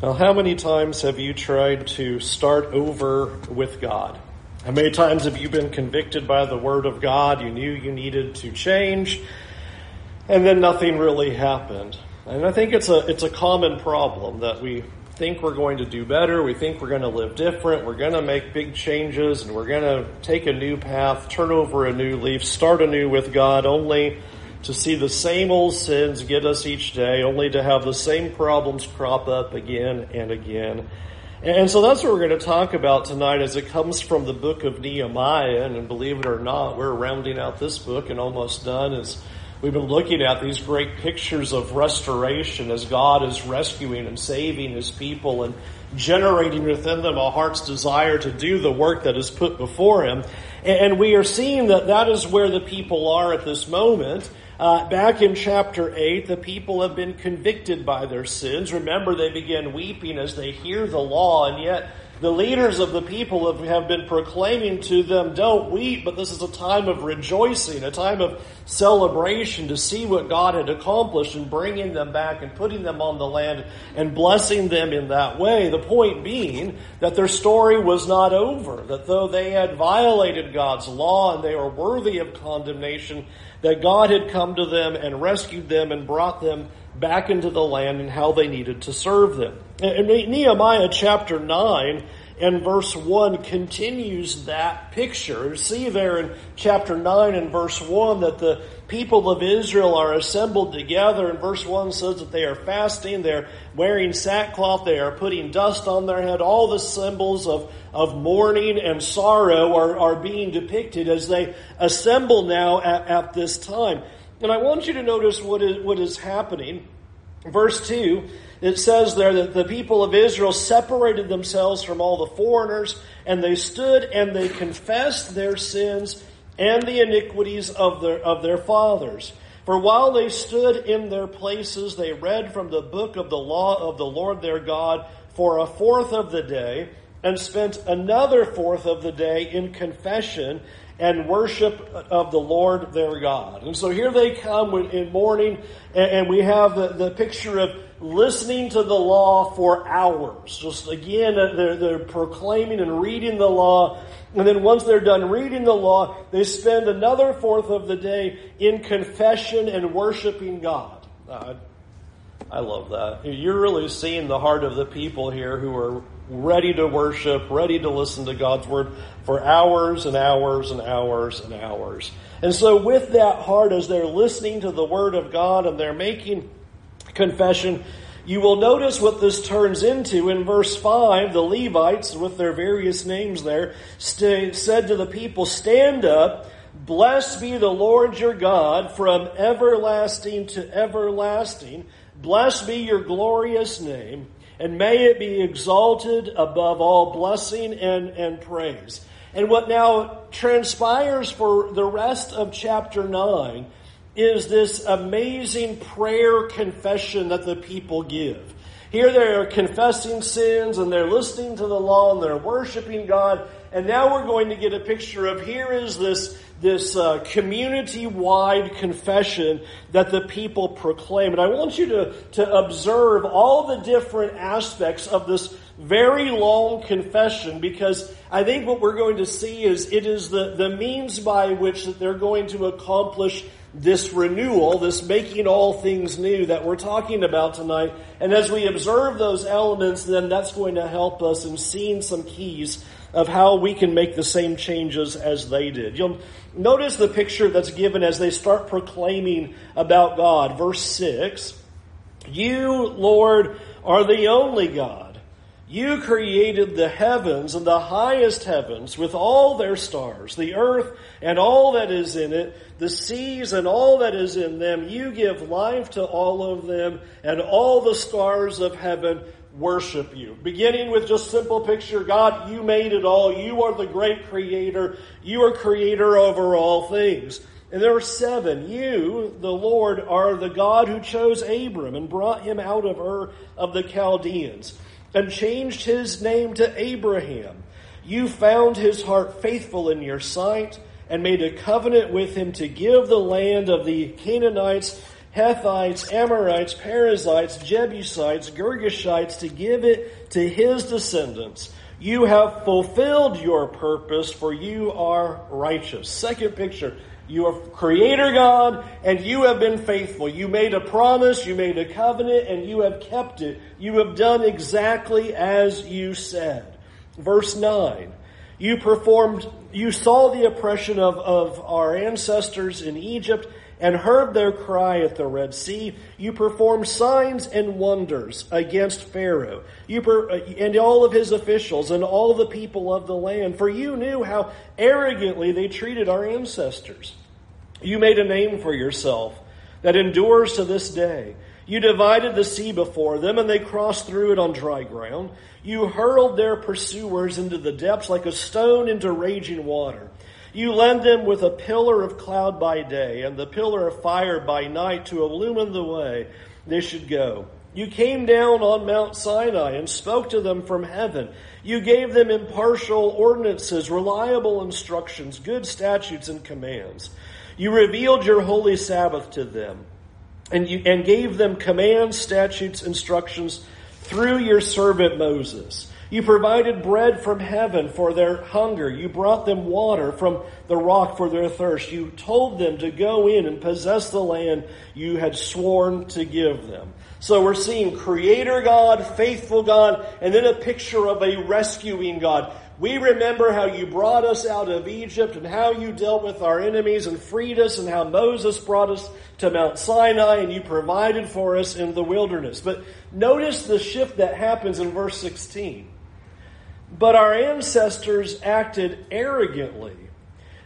Well, how many times have you tried to start over with God? How many times have you been convicted by the Word of God? You knew you needed to change, and then nothing really happened. And I think it's a, it's a common problem that we think we're going to do better, we think we're going to live different, we're going to make big changes, and we're going to take a new path, turn over a new leaf, start anew with God, only to see the same old sins get us each day, only to have the same problems crop up again and again. And so that's what we're going to talk about tonight as it comes from the book of Nehemiah. And believe it or not, we're rounding out this book and almost done as we've been looking at these great pictures of restoration as God is rescuing and saving his people and generating within them a heart's desire to do the work that is put before him. And we are seeing that that is where the people are at this moment. Uh, back in chapter 8, the people have been convicted by their sins. Remember, they begin weeping as they hear the law, and yet the leaders of the people have, have been proclaiming to them, don't weep, but this is a time of rejoicing, a time of celebration to see what God had accomplished and bringing them back and putting them on the land and blessing them in that way. The point being that their story was not over, that though they had violated God's law and they were worthy of condemnation, that God had come to them and rescued them and brought them back into the land and how they needed to serve them. And Nehemiah chapter 9 and verse 1 continues that picture. See there in chapter 9 and verse 1 that the people of Israel are assembled together. And verse 1 says that they are fasting, they're wearing sackcloth, they are putting dust on their head. All the symbols of, of mourning and sorrow are, are being depicted as they assemble now at, at this time. And I want you to notice what is, what is happening. Verse 2 it says there that the people of Israel separated themselves from all the foreigners, and they stood and they confessed their sins and the iniquities of their, of their fathers. For while they stood in their places, they read from the book of the law of the Lord their God for a fourth of the day, and spent another fourth of the day in confession and worship of the Lord their God. And so here they come in mourning, and we have the, the picture of listening to the law for hours. Just again, they're, they're proclaiming and reading the law. And then once they're done reading the law, they spend another fourth of the day in confession and worshiping God. Uh, I love that. You're really seeing the heart of the people here who are ready to worship, ready to listen to God's word for hours and hours and hours and hours. And so with that heart, as they're listening to the word of God and they're making confession, you will notice what this turns into in verse 5. The Levites, with their various names there, st- said to the people, Stand up, blessed be the Lord your God from everlasting to everlasting. Blessed be your glorious name, and may it be exalted above all blessing and, and praise. And what now transpires for the rest of chapter 9 is this amazing prayer confession that the people give. Here they are confessing sins and they're listening to the law and they're worshiping God. And now we're going to get a picture of here is this, this uh, community-wide confession that the people proclaim. And I want you to, to observe all the different aspects of this very long confession because I think what we're going to see is it is the, the means by which that they're going to accomplish this renewal, this making all things new that we're talking about tonight. And as we observe those elements, then that's going to help us in seeing some keys of how we can make the same changes as they did. You'll notice the picture that's given as they start proclaiming about God. Verse 6 You, Lord, are the only God. You created the heavens and the highest heavens with all their stars, the earth and all that is in it, the seas and all that is in them. You give life to all of them, and all the stars of heaven worship you. Beginning with just simple picture, God, you made it all. You are the great creator. You are creator over all things. And there are seven. You, the Lord, are the God who chose Abram and brought him out of Ur of the Chaldeans and changed his name to Abraham. You found his heart faithful in your sight and made a covenant with him to give the land of the Canaanites Hittites, Amorites, Perizzites, Jebusites, Girgashites to give it to his descendants. You have fulfilled your purpose, for you are righteous. Second picture. You are creator God, and you have been faithful. You made a promise, you made a covenant, and you have kept it. You have done exactly as you said. Verse 9. You performed, you saw the oppression of, of our ancestors in Egypt and heard their cry at the Red Sea. You performed signs and wonders against Pharaoh you per, uh, and all of his officials and all the people of the land, for you knew how arrogantly they treated our ancestors. You made a name for yourself that endures to this day. You divided the sea before them, and they crossed through it on dry ground. You hurled their pursuers into the depths like a stone into raging water. You lend them with a pillar of cloud by day and the pillar of fire by night to illumine the way they should go. You came down on Mount Sinai and spoke to them from heaven. You gave them impartial ordinances, reliable instructions, good statutes and commands. You revealed your holy Sabbath to them and, you, and gave them commands, statutes, instructions through your servant Moses. You provided bread from heaven for their hunger. You brought them water from the rock for their thirst. You told them to go in and possess the land you had sworn to give them. So we're seeing Creator God, faithful God, and then a picture of a rescuing God. We remember how you brought us out of Egypt and how you dealt with our enemies and freed us and how Moses brought us to Mount Sinai and you provided for us in the wilderness. But notice the shift that happens in verse 16. But our ancestors acted arrogantly.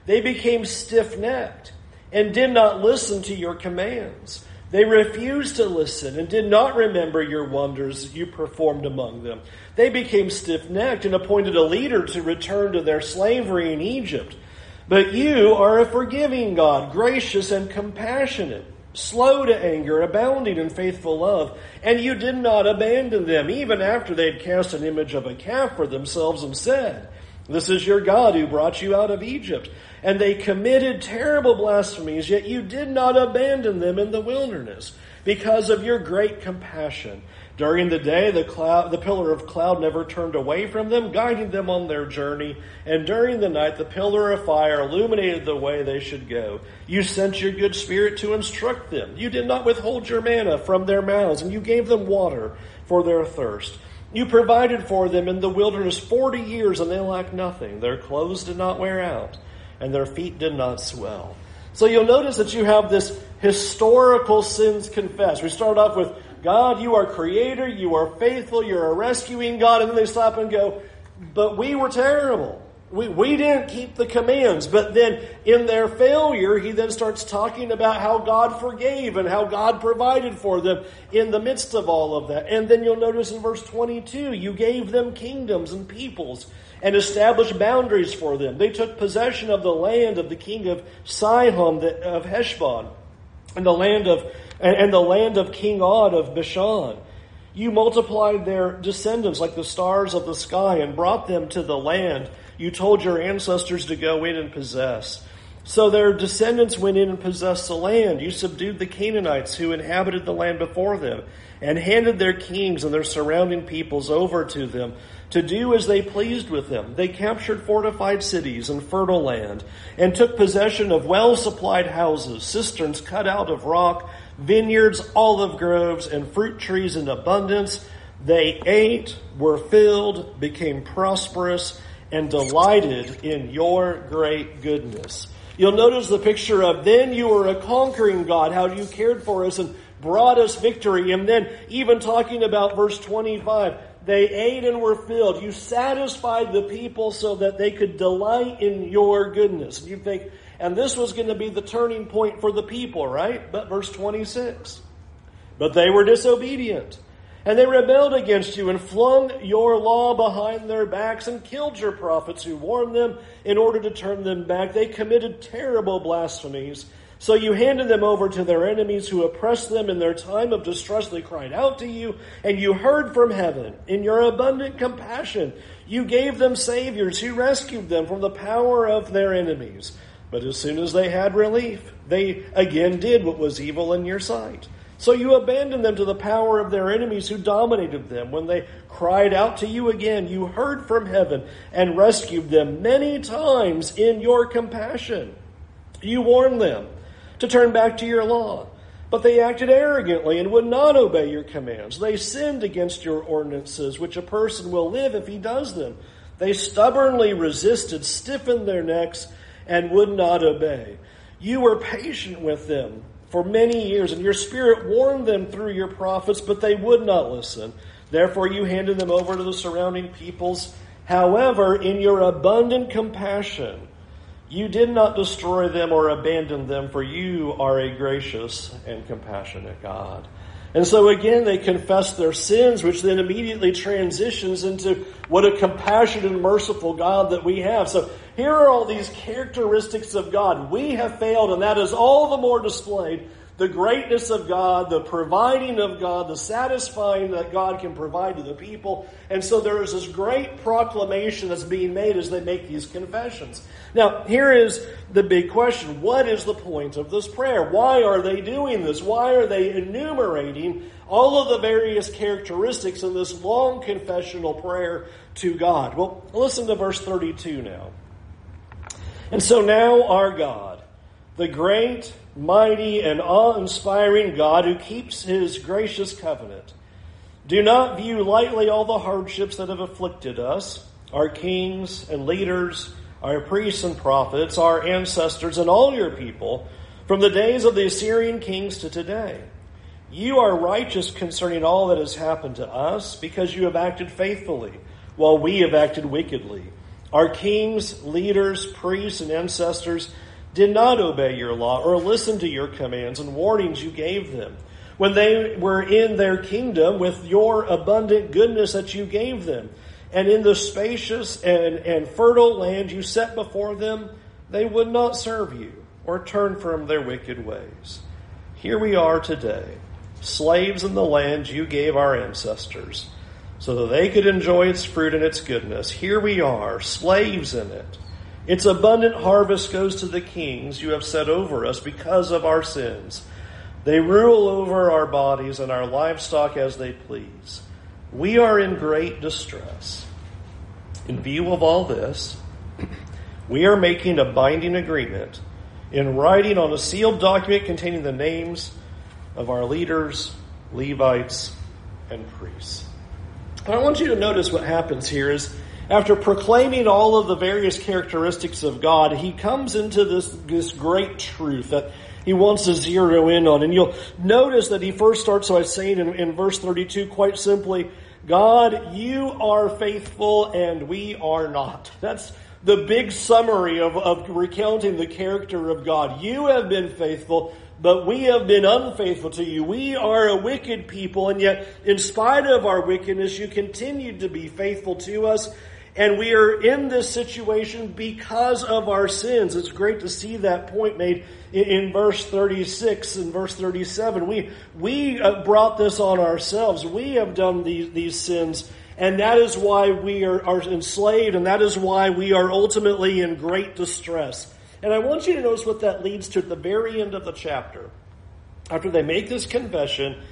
They became stiff necked and did not listen to your commands. They refused to listen and did not remember your wonders you performed among them. They became stiff necked and appointed a leader to return to their slavery in Egypt. But you are a forgiving God, gracious and compassionate slow to anger, abounding in faithful love, and you did not abandon them, even after they had cast an image of a calf for themselves and said, This is your God who brought you out of Egypt. And they committed terrible blasphemies, yet you did not abandon them in the wilderness because of your great compassion. During the day, the cloud, the pillar of cloud never turned away from them, guiding them on their journey. And during the night, the pillar of fire illuminated the way they should go. You sent your good spirit to instruct them. You did not withhold your manna from their mouths, and you gave them water for their thirst. You provided for them in the wilderness forty years, and they lacked nothing. Their clothes did not wear out, and their feet did not swell. So you'll notice that you have this historical sins confessed. We start off with God, you are creator, you are faithful, you're a rescuing God. And then they stop and go, but we were terrible. We, we didn't keep the commands. But then in their failure, he then starts talking about how God forgave and how God provided for them in the midst of all of that. And then you'll notice in verse 22, you gave them kingdoms and peoples and established boundaries for them. They took possession of the land of the king of Sihon, of Heshbon, and the land of and, and the land of King Og of Bashan. You multiplied their descendants like the stars of the sky and brought them to the land you told your ancestors to go in and possess. So their descendants went in and possessed the land. You subdued the Canaanites who inhabited the land before them and handed their kings and their surrounding peoples over to them to do as they pleased with them. They captured fortified cities and fertile land and took possession of well supplied houses, cisterns cut out of rock, vineyards, olive groves, and fruit trees in abundance. They ate, were filled, became prosperous, and delighted in your great goodness. You'll notice the picture of then you were a conquering God, how you cared for us and brought us victory. And then even talking about verse 25, they ate and were filled. You satisfied the people so that they could delight in your goodness. And you think, and this was going to be the turning point for the people, right? But verse 26. But they were disobedient. And they rebelled against you and flung your law behind their backs and killed your prophets who warned them in order to turn them back. They committed terrible blasphemies. So you handed them over to their enemies who oppressed them in their time of distress. They cried out to you, and you heard from heaven. In your abundant compassion, you gave them saviors who rescued them from the power of their enemies. But as soon as they had relief, they again did what was evil in your sight. So you abandoned them to the power of their enemies who dominated them. When they cried out to you again, you heard from heaven and rescued them many times in your compassion. You warned them to turn back to your law. But they acted arrogantly and would not obey your commands. They sinned against your ordinances, which a person will live if he does them. They stubbornly resisted, stiffened their necks, and would not obey. You were patient with them for many years, and your spirit warned them through your prophets, but they would not listen. Therefore, you handed them over to the surrounding peoples. However, in your abundant compassion, you did not destroy them or abandon them, for you are a gracious and compassionate God. And so again, they confess their sins, which then immediately transitions into what a compassionate and merciful God that we have. So here are all these characteristics of God. We have failed, and that is all the more displayed the greatness of God, the providing of God, the satisfying that God can provide to the people. And so there is this great proclamation that's being made as they make these confessions. Now, here is the big question. What is the point of this prayer? Why are they doing this? Why are they enumerating all of the various characteristics in this long confessional prayer to God? Well, listen to verse 32 now. And so now our God, the great, mighty, and awe inspiring God who keeps his gracious covenant, do not view lightly all the hardships that have afflicted us, our kings and leaders, our priests and prophets, our ancestors, and all your people, from the days of the Assyrian kings to today. You are righteous concerning all that has happened to us, because you have acted faithfully, while we have acted wickedly. Our kings, leaders, priests, and ancestors did not obey your law or listen to your commands and warnings you gave them when they were in their kingdom with your abundant goodness that you gave them. And in the spacious and, and fertile land you set before them, they would not serve you or turn from their wicked ways. Here we are today, slaves in the land you gave our ancestors so that they could enjoy its fruit and its goodness. Here we are, slaves in it. Its abundant harvest goes to the kings you have set over us because of our sins. They rule over our bodies and our livestock as they please. We are in great distress. In view of all this, we are making a binding agreement in writing on a sealed document containing the names of our leaders, Levites, and priests. And I want you to notice what happens here is after proclaiming all of the various characteristics of God, he comes into this, this great truth that he wants to zero in on. And you'll notice that he first starts by saying in, in verse 32 quite simply, God, you are faithful and we are not. That's the big summary of, of recounting the character of God. You have been faithful but we have been unfaithful to you. We are a wicked people, and yet, in spite of our wickedness, you continued to be faithful to us. And we are in this situation because of our sins. It's great to see that point made in, verse 36 and verse 37. We, we brought this on ourselves. We have done these, these sins, and that is why we are, are enslaved, and that is why we are ultimately in great distress. And I want you to notice what that leads to at the very end of the chapter. After they make this confession,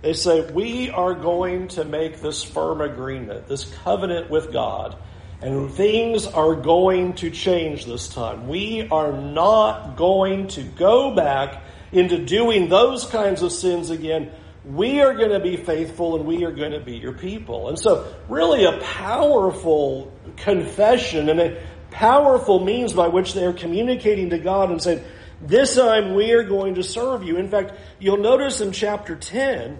they say, We are going to make this firm agreement, this covenant with God, and things are going to change this time. We are not going to go back into doing those kinds of sins again. We are going to be faithful and we are going to be your people. And so, really, a powerful confession and a powerful means by which they are communicating to God and saying, this time we are going to serve you. In fact, you'll notice in chapter 10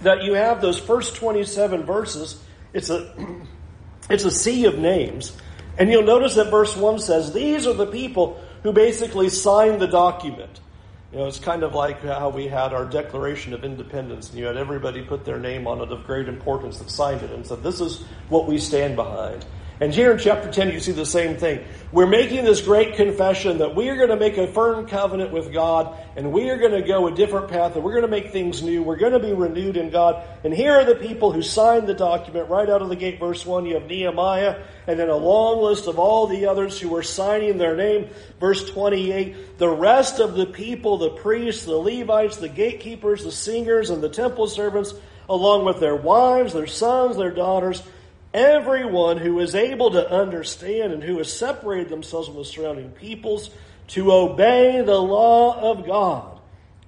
that you have those first 27 verses. It's a, it's a sea of names. And you'll notice that verse 1 says, these are the people who basically signed the document. You know, it's kind of like how we had our Declaration of Independence, and you had everybody put their name on it of great importance that signed it and said, This is what we stand behind. And here in chapter 10, you see the same thing. We're making this great confession that we are going to make a firm covenant with God and we are going to go a different path and we're going to make things new. We're going to be renewed in God. And here are the people who signed the document right out of the gate. Verse 1, you have Nehemiah and then a long list of all the others who were signing their name. Verse 28, the rest of the people, the priests, the Levites, the gatekeepers, the singers, and the temple servants, along with their wives, their sons, their daughters, everyone who is able to understand and who has separated themselves from the surrounding peoples to obey the law of God,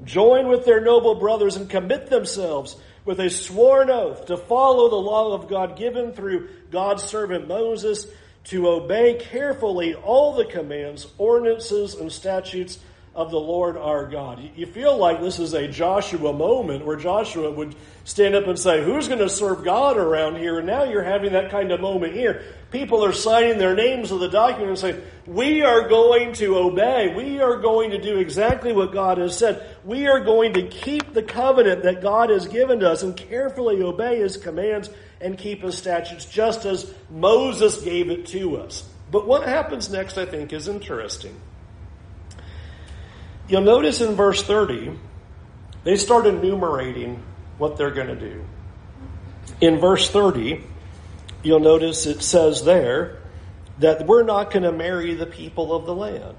join with their noble brothers and commit themselves with a sworn oath to follow the law of God given through God's servant Moses, to obey carefully all the commands, ordinances, and statutes of the Lord our God. You feel like this is a Joshua moment where Joshua would stand up and say, Who's going to serve God around here? And now you're having that kind of moment here. People are signing their names of the document and saying, We are going to obey. We are going to do exactly what God has said. We are going to keep the covenant that God has given to us and carefully obey His commands and keep His statutes just as Moses gave it to us. But what happens next, I think, is interesting. You'll notice in verse 30, they start enumerating what they're going to do. In verse 30, you'll notice it says there that we're not going to marry the people of the land.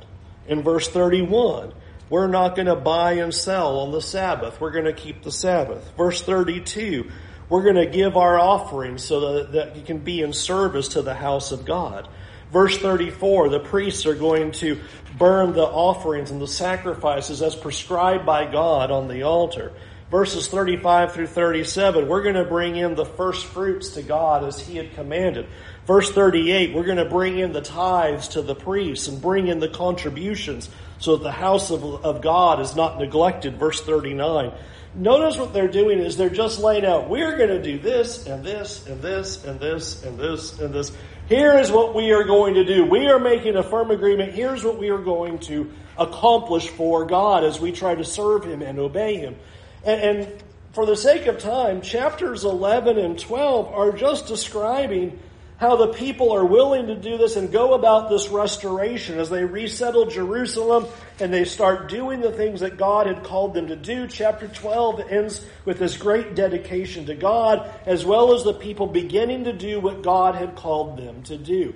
In verse 31, we're not going to buy and sell on the Sabbath. We're going to keep the Sabbath. Verse 32, we're going to give our offerings so that, that you can be in service to the house of God. Verse 34, the priests are going to burn the offerings and the sacrifices as prescribed by God on the altar. Verses 35 through 37, we're going to bring in the first fruits to God as He had commanded. Verse 38, we're going to bring in the tithes to the priests and bring in the contributions so that the house of, of God is not neglected. Verse 39. Notice what they're doing is they're just laying out, we're going to do this and this and this and this and this and this. Here is what we are going to do. We are making a firm agreement. Here's what we are going to accomplish for God as we try to serve Him and obey Him. And, and for the sake of time, chapters 11 and 12 are just describing how the people are willing to do this and go about this restoration as they resettle Jerusalem and they start doing the things that God had called them to do. Chapter 12 ends with this great dedication to God as well as the people beginning to do what God had called them to do.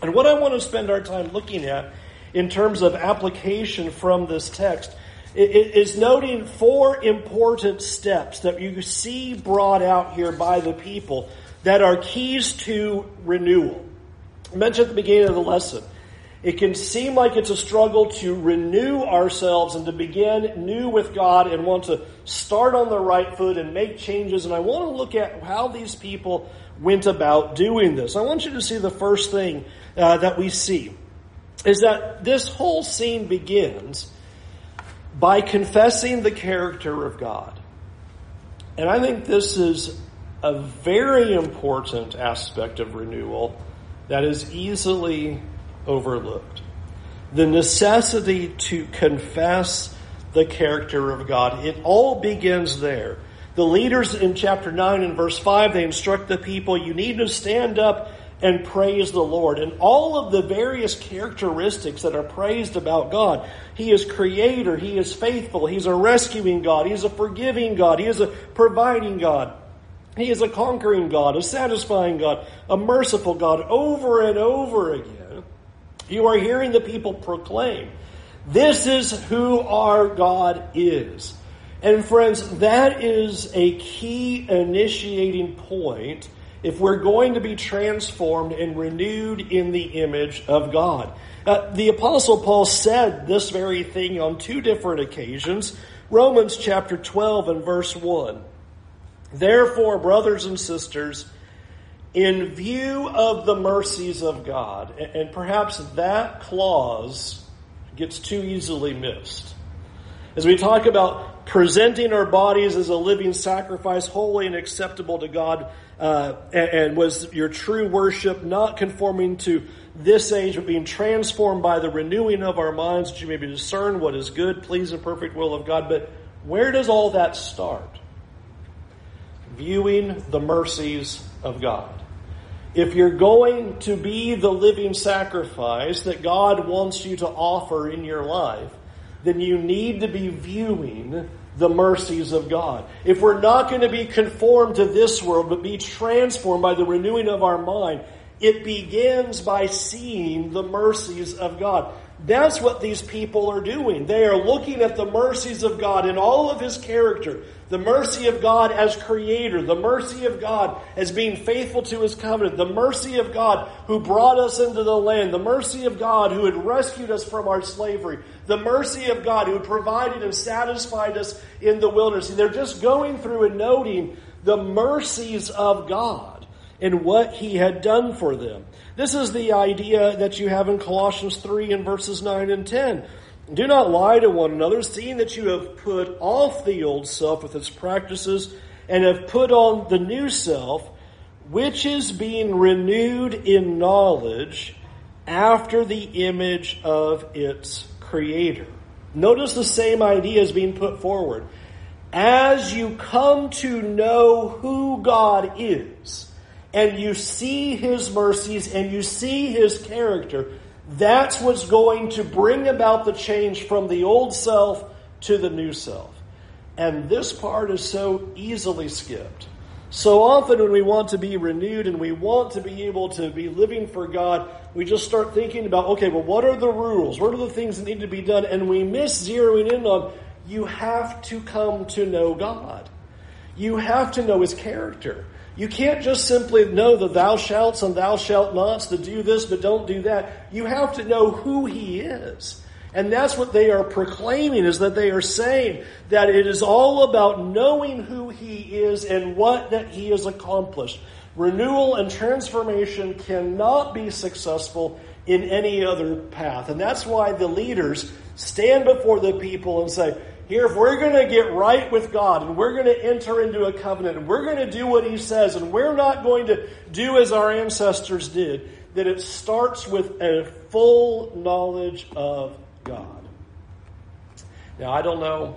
And what I want to spend our time looking at in terms of application from this text is noting four important steps that you see brought out here by the people that are keys to renewal. I mentioned at the beginning of the lesson, it can seem like it's a struggle to renew ourselves and to begin new with God and want to start on the right foot and make changes. And I want to look at how these people went about doing this. I want you to see the first thing uh, that we see is that this whole scene begins by confessing the character of God. And I think this is a very important aspect of renewal that is easily overlooked. The necessity to confess the character of God. It all begins there. The leaders in chapter 9 and verse 5, they instruct the people, you need to stand up and praise the Lord. And all of the various characteristics that are praised about God. He is creator. He is faithful. He's a rescuing God. He's a forgiving God. He is a providing God. He is a conquering God, a satisfying God, a merciful God. Over and over again, you are hearing the people proclaim, this is who our God is. And friends, that is a key initiating point if we're going to be transformed and renewed in the image of God. Uh, the apostle Paul said this very thing on two different occasions. Romans chapter 12 and verse 1. Therefore, brothers and sisters, in view of the mercies of God, and perhaps that clause gets too easily missed. As we talk about presenting our bodies as a living sacrifice, holy and acceptable to God, uh, and, and was your true worship not conforming to this age, but being transformed by the renewing of our minds, that you may be discern what is good, please, and perfect will of God. But where does all that start? viewing the mercies of God. If you're going to be the living sacrifice that God wants you to offer in your life, then you need to be viewing the mercies of God. If we're not going to be conformed to this world, but be transformed by the renewing of our mind, it begins by seeing the mercies of God. That's what these people are doing. They are looking at the mercies of God in all of His character. The mercy of God as creator, the mercy of God as being faithful to His covenant, the mercy of God who brought us into the land, the mercy of God who had rescued us from our slavery, the mercy of God who provided and satisfied us in the wilderness. And They're just going through and noting the mercies of God and what He had done for them. This is the idea that you have in Colossians 3 and verses 9 and 10. Do not lie to one another, seeing that you have put off the old self with its practices and have put on the new self, which is being renewed in knowledge after the image of its creator. Notice the same idea is being put forward. As you come to know who God is, and you see His mercies and you see His character, that's what's going to bring about the change from the old self to the new self. And this part is so easily skipped. So often, when we want to be renewed and we want to be able to be living for God, we just start thinking about, okay, well, what are the rules? What are the things that need to be done? And we miss zeroing in on you have to come to know God. You have to know His character. You can't just simply know the thou shalt and thou shalt nots, to do this but don't do that. You have to know who he is. And that's what they are proclaiming is that they are saying that it is all about knowing who he is and what that he has accomplished. Renewal and transformation cannot be successful in any other path. And that's why the leaders stand before the people and say, here, if we're going to get right with God and we're going to enter into a covenant and we're going to do what He says and we're not going to do as our ancestors did, that it starts with a full knowledge of God. Now, I don't know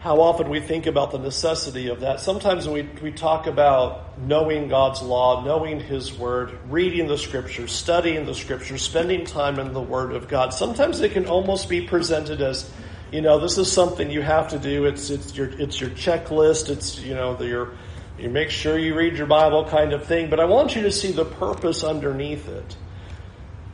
how often we think about the necessity of that. Sometimes we, we talk about knowing God's law, knowing His Word, reading the Scriptures, studying the Scriptures, spending time in the Word of God. Sometimes it can almost be presented as you know, this is something you have to do. It's it's your it's your checklist. It's you know the, your you make sure you read your Bible kind of thing. But I want you to see the purpose underneath it.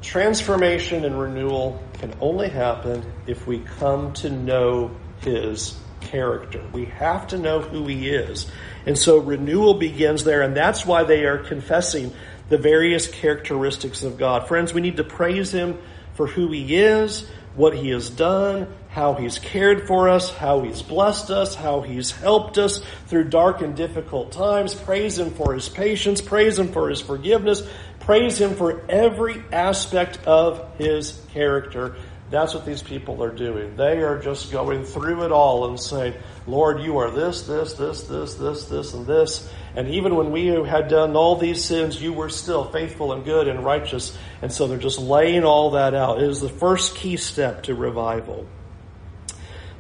Transformation and renewal can only happen if we come to know His character. We have to know who He is, and so renewal begins there, and that's why they are confessing the various characteristics of God. Friends, we need to praise Him for who He is, what He has done, how He's cared for us, how He's blessed us, how He's helped us through dark and difficult times. Praise Him for His patience. Praise Him for His forgiveness. Praise Him for every aspect of His character. That's what these people are doing. They are just going through it all and saying, Lord, you are this, this, this, this, this, this, and this. And even when we had done all these sins, you were still faithful and good and righteous. And so they're just laying all that out. It is the first key step to revival.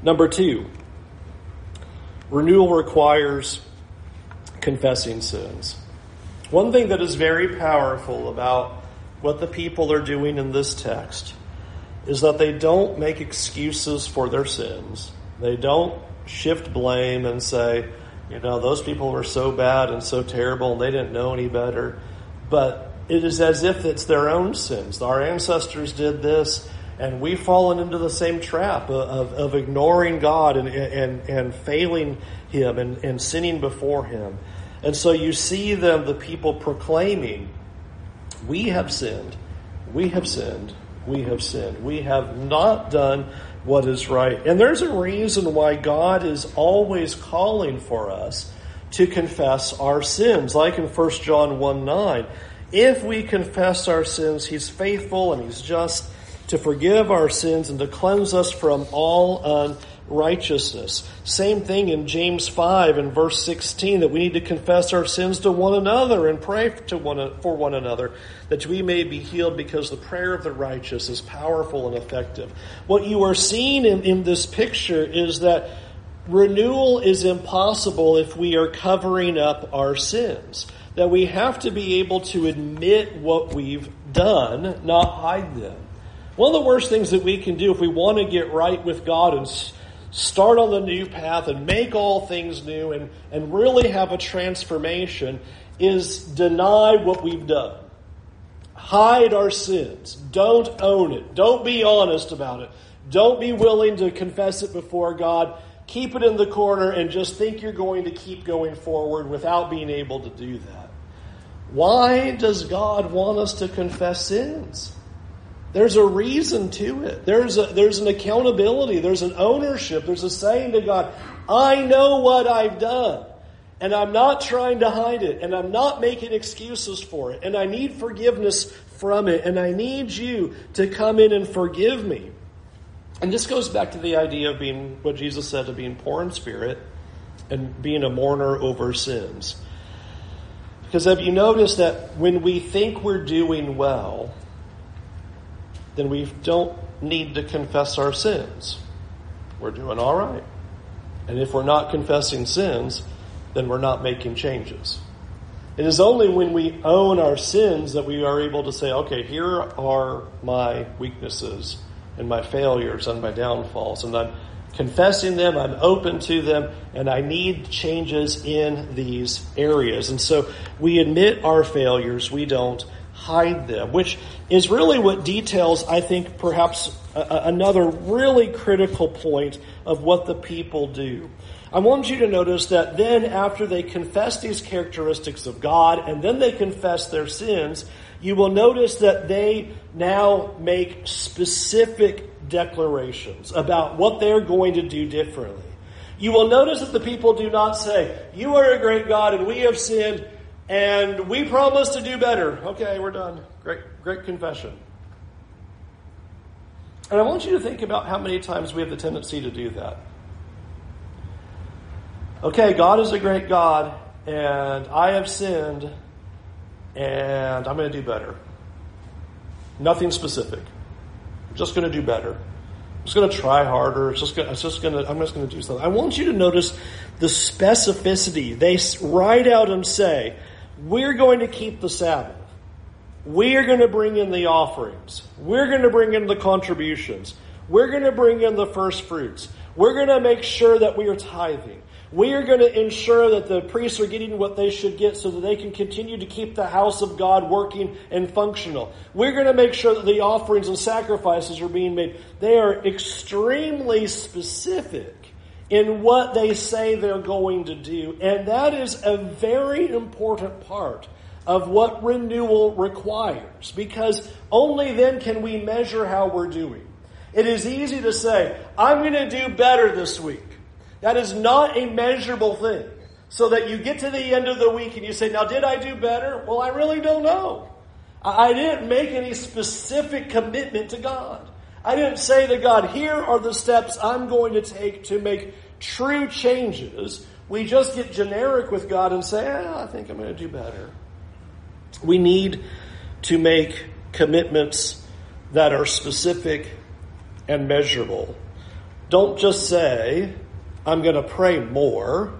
Number two, renewal requires confessing sins. One thing that is very powerful about what the people are doing in this text is that they don't make excuses for their sins. They don't shift blame and say, you know, those people were so bad and so terrible and they didn't know any better. But it is as if it's their own sins. Our ancestors did this and we've fallen into the same trap of, of ignoring God and, and, and failing Him and, and sinning before Him. And so you see them, the people proclaiming, We have sinned, we have sinned, we have sinned. We have not done what is right. And there's a reason why God is always calling for us to confess our sins, like in 1 John 1 9. If we confess our sins, He's faithful and He's just to forgive our sins and to cleanse us from all unrighteousness. Same thing in James 5 and verse 16 that we need to confess our sins to one another and pray to one, for one another that we may be healed because the prayer of the righteous is powerful and effective. What you are seeing in, in this picture is that renewal is impossible if we are covering up our sins. that we have to be able to admit what we've done, not hide them. One of the worst things that we can do if we want to get right with God and start on the new path and make all things new and, and really have a transformation is deny what we've done. Hide our sins. Don't own it. Don't be honest about it. Don't be willing to confess it before God. Keep it in the corner and just think you're going to keep going forward without being able to do that. Why does God want us to confess sins? There's a reason to it. There's a, there's an accountability. There's an ownership. There's a saying to God, I know what I've done. And I'm not trying to hide it. And I'm not making excuses for it. And I need forgiveness from it. And I need you to come in and forgive me. And this goes back to the idea of being what Jesus said of being poor in spirit and being a mourner over sins. Because have you noticed that when we think we're doing well, then we don't need to confess our sins. We're doing all right. And if we're not confessing sins, then we're not making changes. It is only when we own our sins that we are able to say, okay, here are my weaknesses and my failures and my downfalls. And I'm confessing them, I'm open to them, and I need changes in these areas. And so we admit our failures, we don't hide them, which is really what details, I think, perhaps a- another really critical point of what the people do. I want you to notice that then, after they confess these characteristics of God and then they confess their sins, you will notice that they now make specific declarations about what they're going to do differently. You will notice that the people do not say, You are a great God and we have sinned and we promise to do better. Okay, we're done. Great, great confession. And I want you to think about how many times we have the tendency to do that. Okay, God is a great God, and I have sinned, and I'm going to do better. Nothing specific. I'm just going to do better. I'm just going to try harder. It's just going, it's just going to, I'm just going to do something. I want you to notice the specificity. They write out and say, we're going to keep the Sabbath. We are going to bring in the offerings. We're going to bring in the contributions. We're going to bring in the first fruits. We're going to make sure that we are tithing. We are going to ensure that the priests are getting what they should get so that they can continue to keep the house of God working and functional. We're going to make sure that the offerings and sacrifices are being made. They are extremely specific in what they say they're going to do. And that is a very important part of what renewal requires because only then can we measure how we're doing. It is easy to say, I'm going to do better this week. That is not a measurable thing. So that you get to the end of the week and you say, Now, did I do better? Well, I really don't know. I didn't make any specific commitment to God. I didn't say to God, here are the steps I'm going to take to make true changes. We just get generic with God and say, I think I'm going to do better. We need to make commitments that are specific and measurable. Don't just say, I'm going to pray more.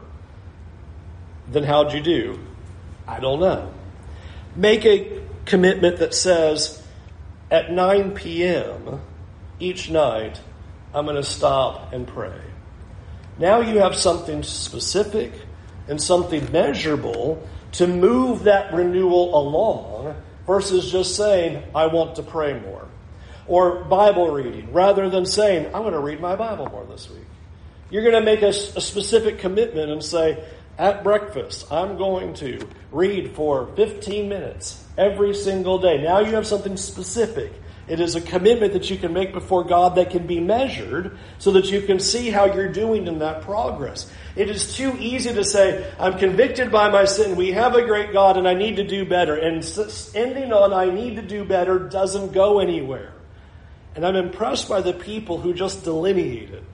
Then how'd you do? I don't know. Make a commitment that says, at 9 p.m., each night, I'm going to stop and pray. Now you have something specific and something measurable to move that renewal along versus just saying, I want to pray more. Or Bible reading, rather than saying, I'm going to read my Bible more this week. You're going to make a, a specific commitment and say, at breakfast, I'm going to read for 15 minutes every single day. Now you have something specific it is a commitment that you can make before God that can be measured so that you can see how you're doing in that progress. It is too easy to say, I'm convicted by my sin. We have a great God and I need to do better. And ending on I need to do better doesn't go anywhere. And I'm impressed by the people who just delineate it.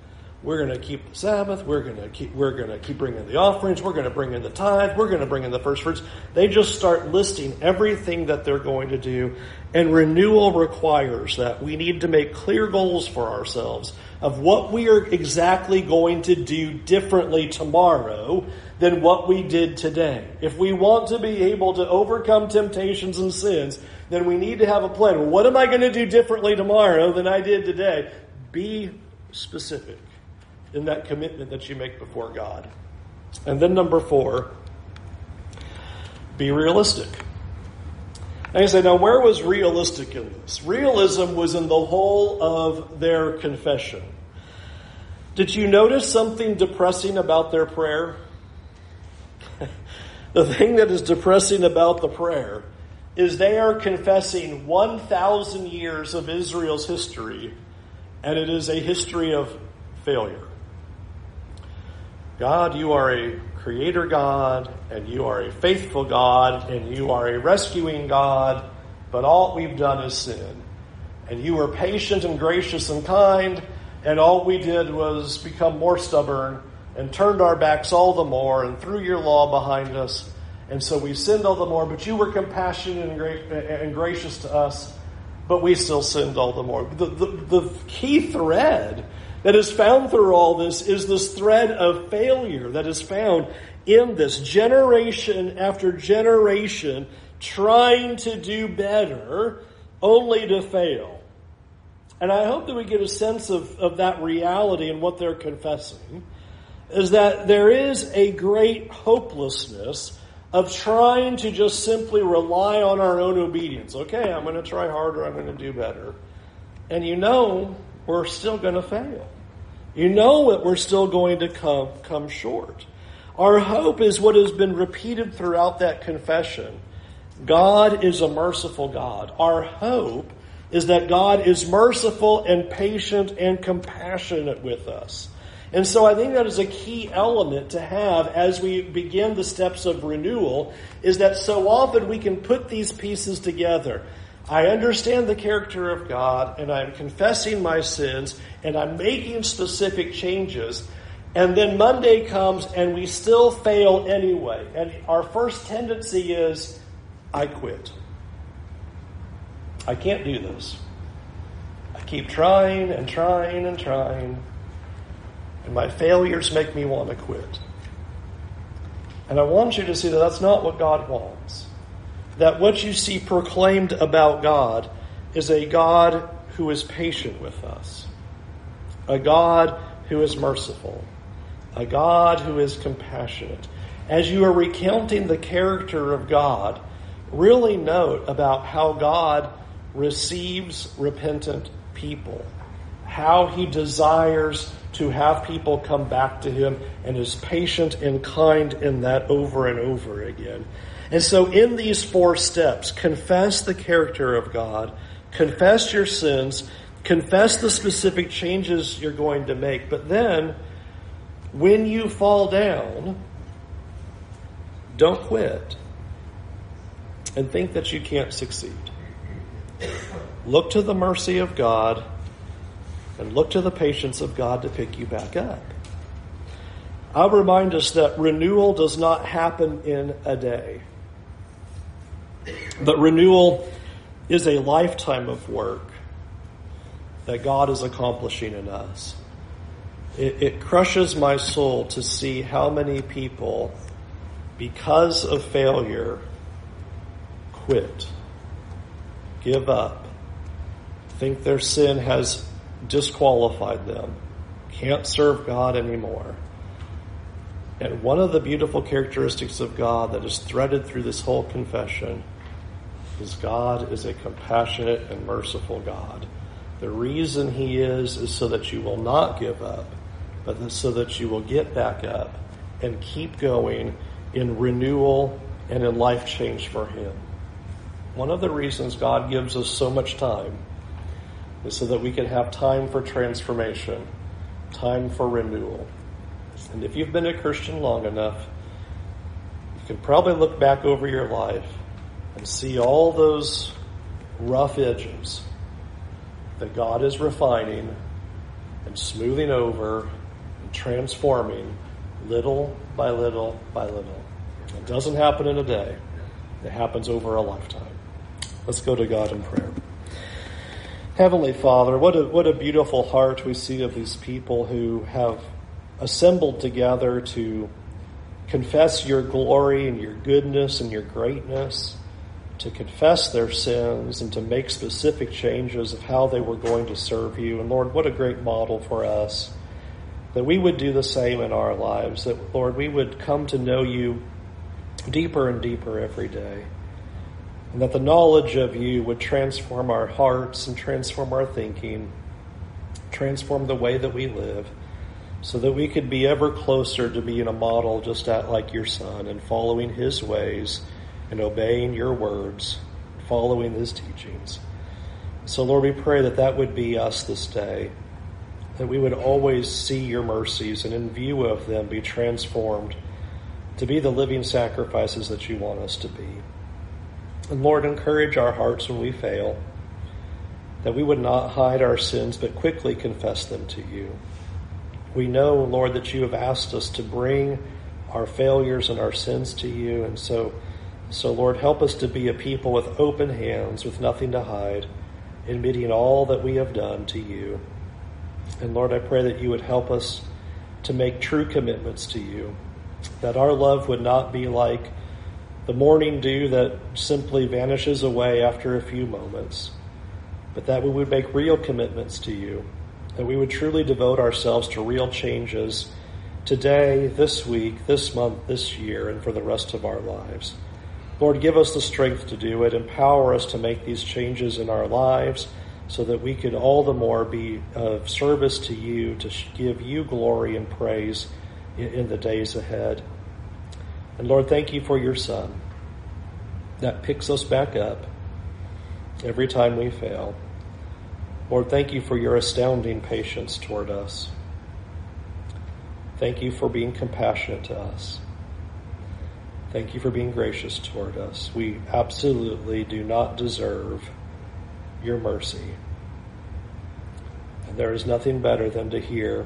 We're going to keep the Sabbath. We're going to keep, we're going to keep bringing the offerings. We're going to bring in the tithe. We're going to bring in the first fruits. They just start listing everything that they're going to do. And renewal requires that we need to make clear goals for ourselves of what we are exactly going to do differently tomorrow than what we did today. If we want to be able to overcome temptations and sins, then we need to have a plan. What am I going to do differently tomorrow than I did today? Be specific in that commitment that you make before God. And then number four, be realistic. And you say, now where was realistic in this? Realism was in the whole of their confession. Did you notice something depressing about their prayer? the thing that is depressing about the prayer is they are confessing 1,000 years of Israel's history, and it is a history of failure. God, you are a creator God, and you are a faithful God, and you are a rescuing God, but all we've done is sin. And you were patient and gracious and kind, and all we did was become more stubborn and turned our backs all the more and threw your law behind us. And so we sinned all the more, but you were compassionate and, gra- and gracious to us, but we still sinned all the more. The, the, the key thread that is found through all this is this thread of failure that is found in this generation after generation trying to do better only to fail. And I hope that we get a sense of, of that reality and what they're confessing is that there is a great hopelessness of trying to just simply rely on our own obedience. Okay, I'm going to try harder, I'm going to do better. And you know we're still going to fail. You know that we're still going to come, come short. Our hope is what has been repeated throughout that confession. God is a merciful God. Our hope is that God is merciful and patient and compassionate with us. And so I think that is a key element to have as we begin the steps of renewal is that so often we can put these pieces together. I understand the character of God and I'm confessing my sins and I'm making specific changes. And then Monday comes and we still fail anyway. And our first tendency is, I quit. I can't do this. I keep trying and trying and trying. And my failures make me want to quit. And I want you to see that that's not what God wants that what you see proclaimed about God is a God who is patient with us, a God who is merciful, a God who is compassionate. As you are recounting the character of God, really note about how God receives repentant people, how he desires to have people come back to him and is patient and kind in that over and over again. And so, in these four steps, confess the character of God, confess your sins, confess the specific changes you're going to make. But then, when you fall down, don't quit and think that you can't succeed. Look to the mercy of God and look to the patience of God to pick you back up. I'll remind us that renewal does not happen in a day. But renewal is a lifetime of work that God is accomplishing in us. It, it, crushes my soul to see how many people, because of failure, quit, give up, think their sin has disqualified them, can't serve God anymore. And one of the beautiful characteristics of God that is threaded through this whole confession is God is a compassionate and merciful God. The reason He is is so that you will not give up, but so that you will get back up and keep going in renewal and in life change for Him. One of the reasons God gives us so much time is so that we can have time for transformation, time for renewal. And if you've been a Christian long enough, you can probably look back over your life and see all those rough edges that God is refining and smoothing over and transforming little by little by little. It doesn't happen in a day. It happens over a lifetime. Let's go to God in prayer. Heavenly Father, what a, what a beautiful heart we see of these people who have assembled together to confess your glory and your goodness and your greatness, to confess their sins and to make specific changes of how they were going to serve you. And Lord, what a great model for us that we would do the same in our lives, that Lord, we would come to know you deeper and deeper every day and that the knowledge of you would transform our hearts and transform our thinking, transform the way that we live, so that we could be ever closer to being a model just like your son and following his ways and obeying your words, following his teachings. So, Lord, we pray that that would be us this day, that we would always see your mercies and in view of them be transformed to be the living sacrifices that you want us to be. And Lord, encourage our hearts when we fail, that we would not hide our sins, but quickly confess them to you. We know, Lord, that you have asked us to bring our failures and our sins to you. And so, so Lord, help us to be a people with open hands, with nothing to hide, admitting all that we have done to you. And Lord, I pray that you would help us to make true commitments to you, that our love would not be like the morning dew that simply vanishes away after a few moments, but that we would make real commitments to you, that we would truly devote ourselves to real changes today, this week, this month, this year, and for the rest of our lives. Lord, give us the strength to do it. Empower us to make these changes in our lives so that we could all the more be of service to you, to give you glory and praise in the days ahead. And Lord, thank you for your Son that picks us back up every time we fail. Lord, thank you for your astounding patience toward us. Thank you for being compassionate to us. Thank you for being gracious toward us. We absolutely do not deserve your mercy. And there is nothing better than to hear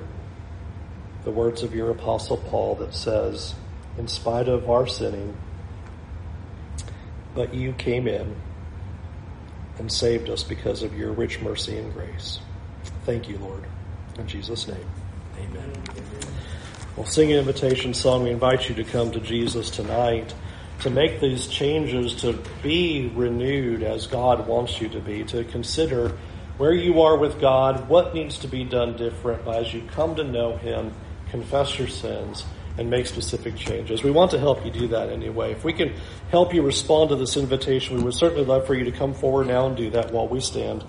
the words of your Apostle Paul that says, in spite of our sinning, but you came in and saved us because of your rich mercy and grace. Thank you, Lord. In Jesus' name, amen. We'll sing an invitation song. We invite you to come to Jesus tonight to make these changes, to be renewed as God wants you to be, to consider where you are with God, what needs to be done different as you come to know Him, confess your sins, and make specific changes. We want to help you do that anyway. If we can help you respond to this invitation, we would certainly love for you to come forward now and do that while we stand.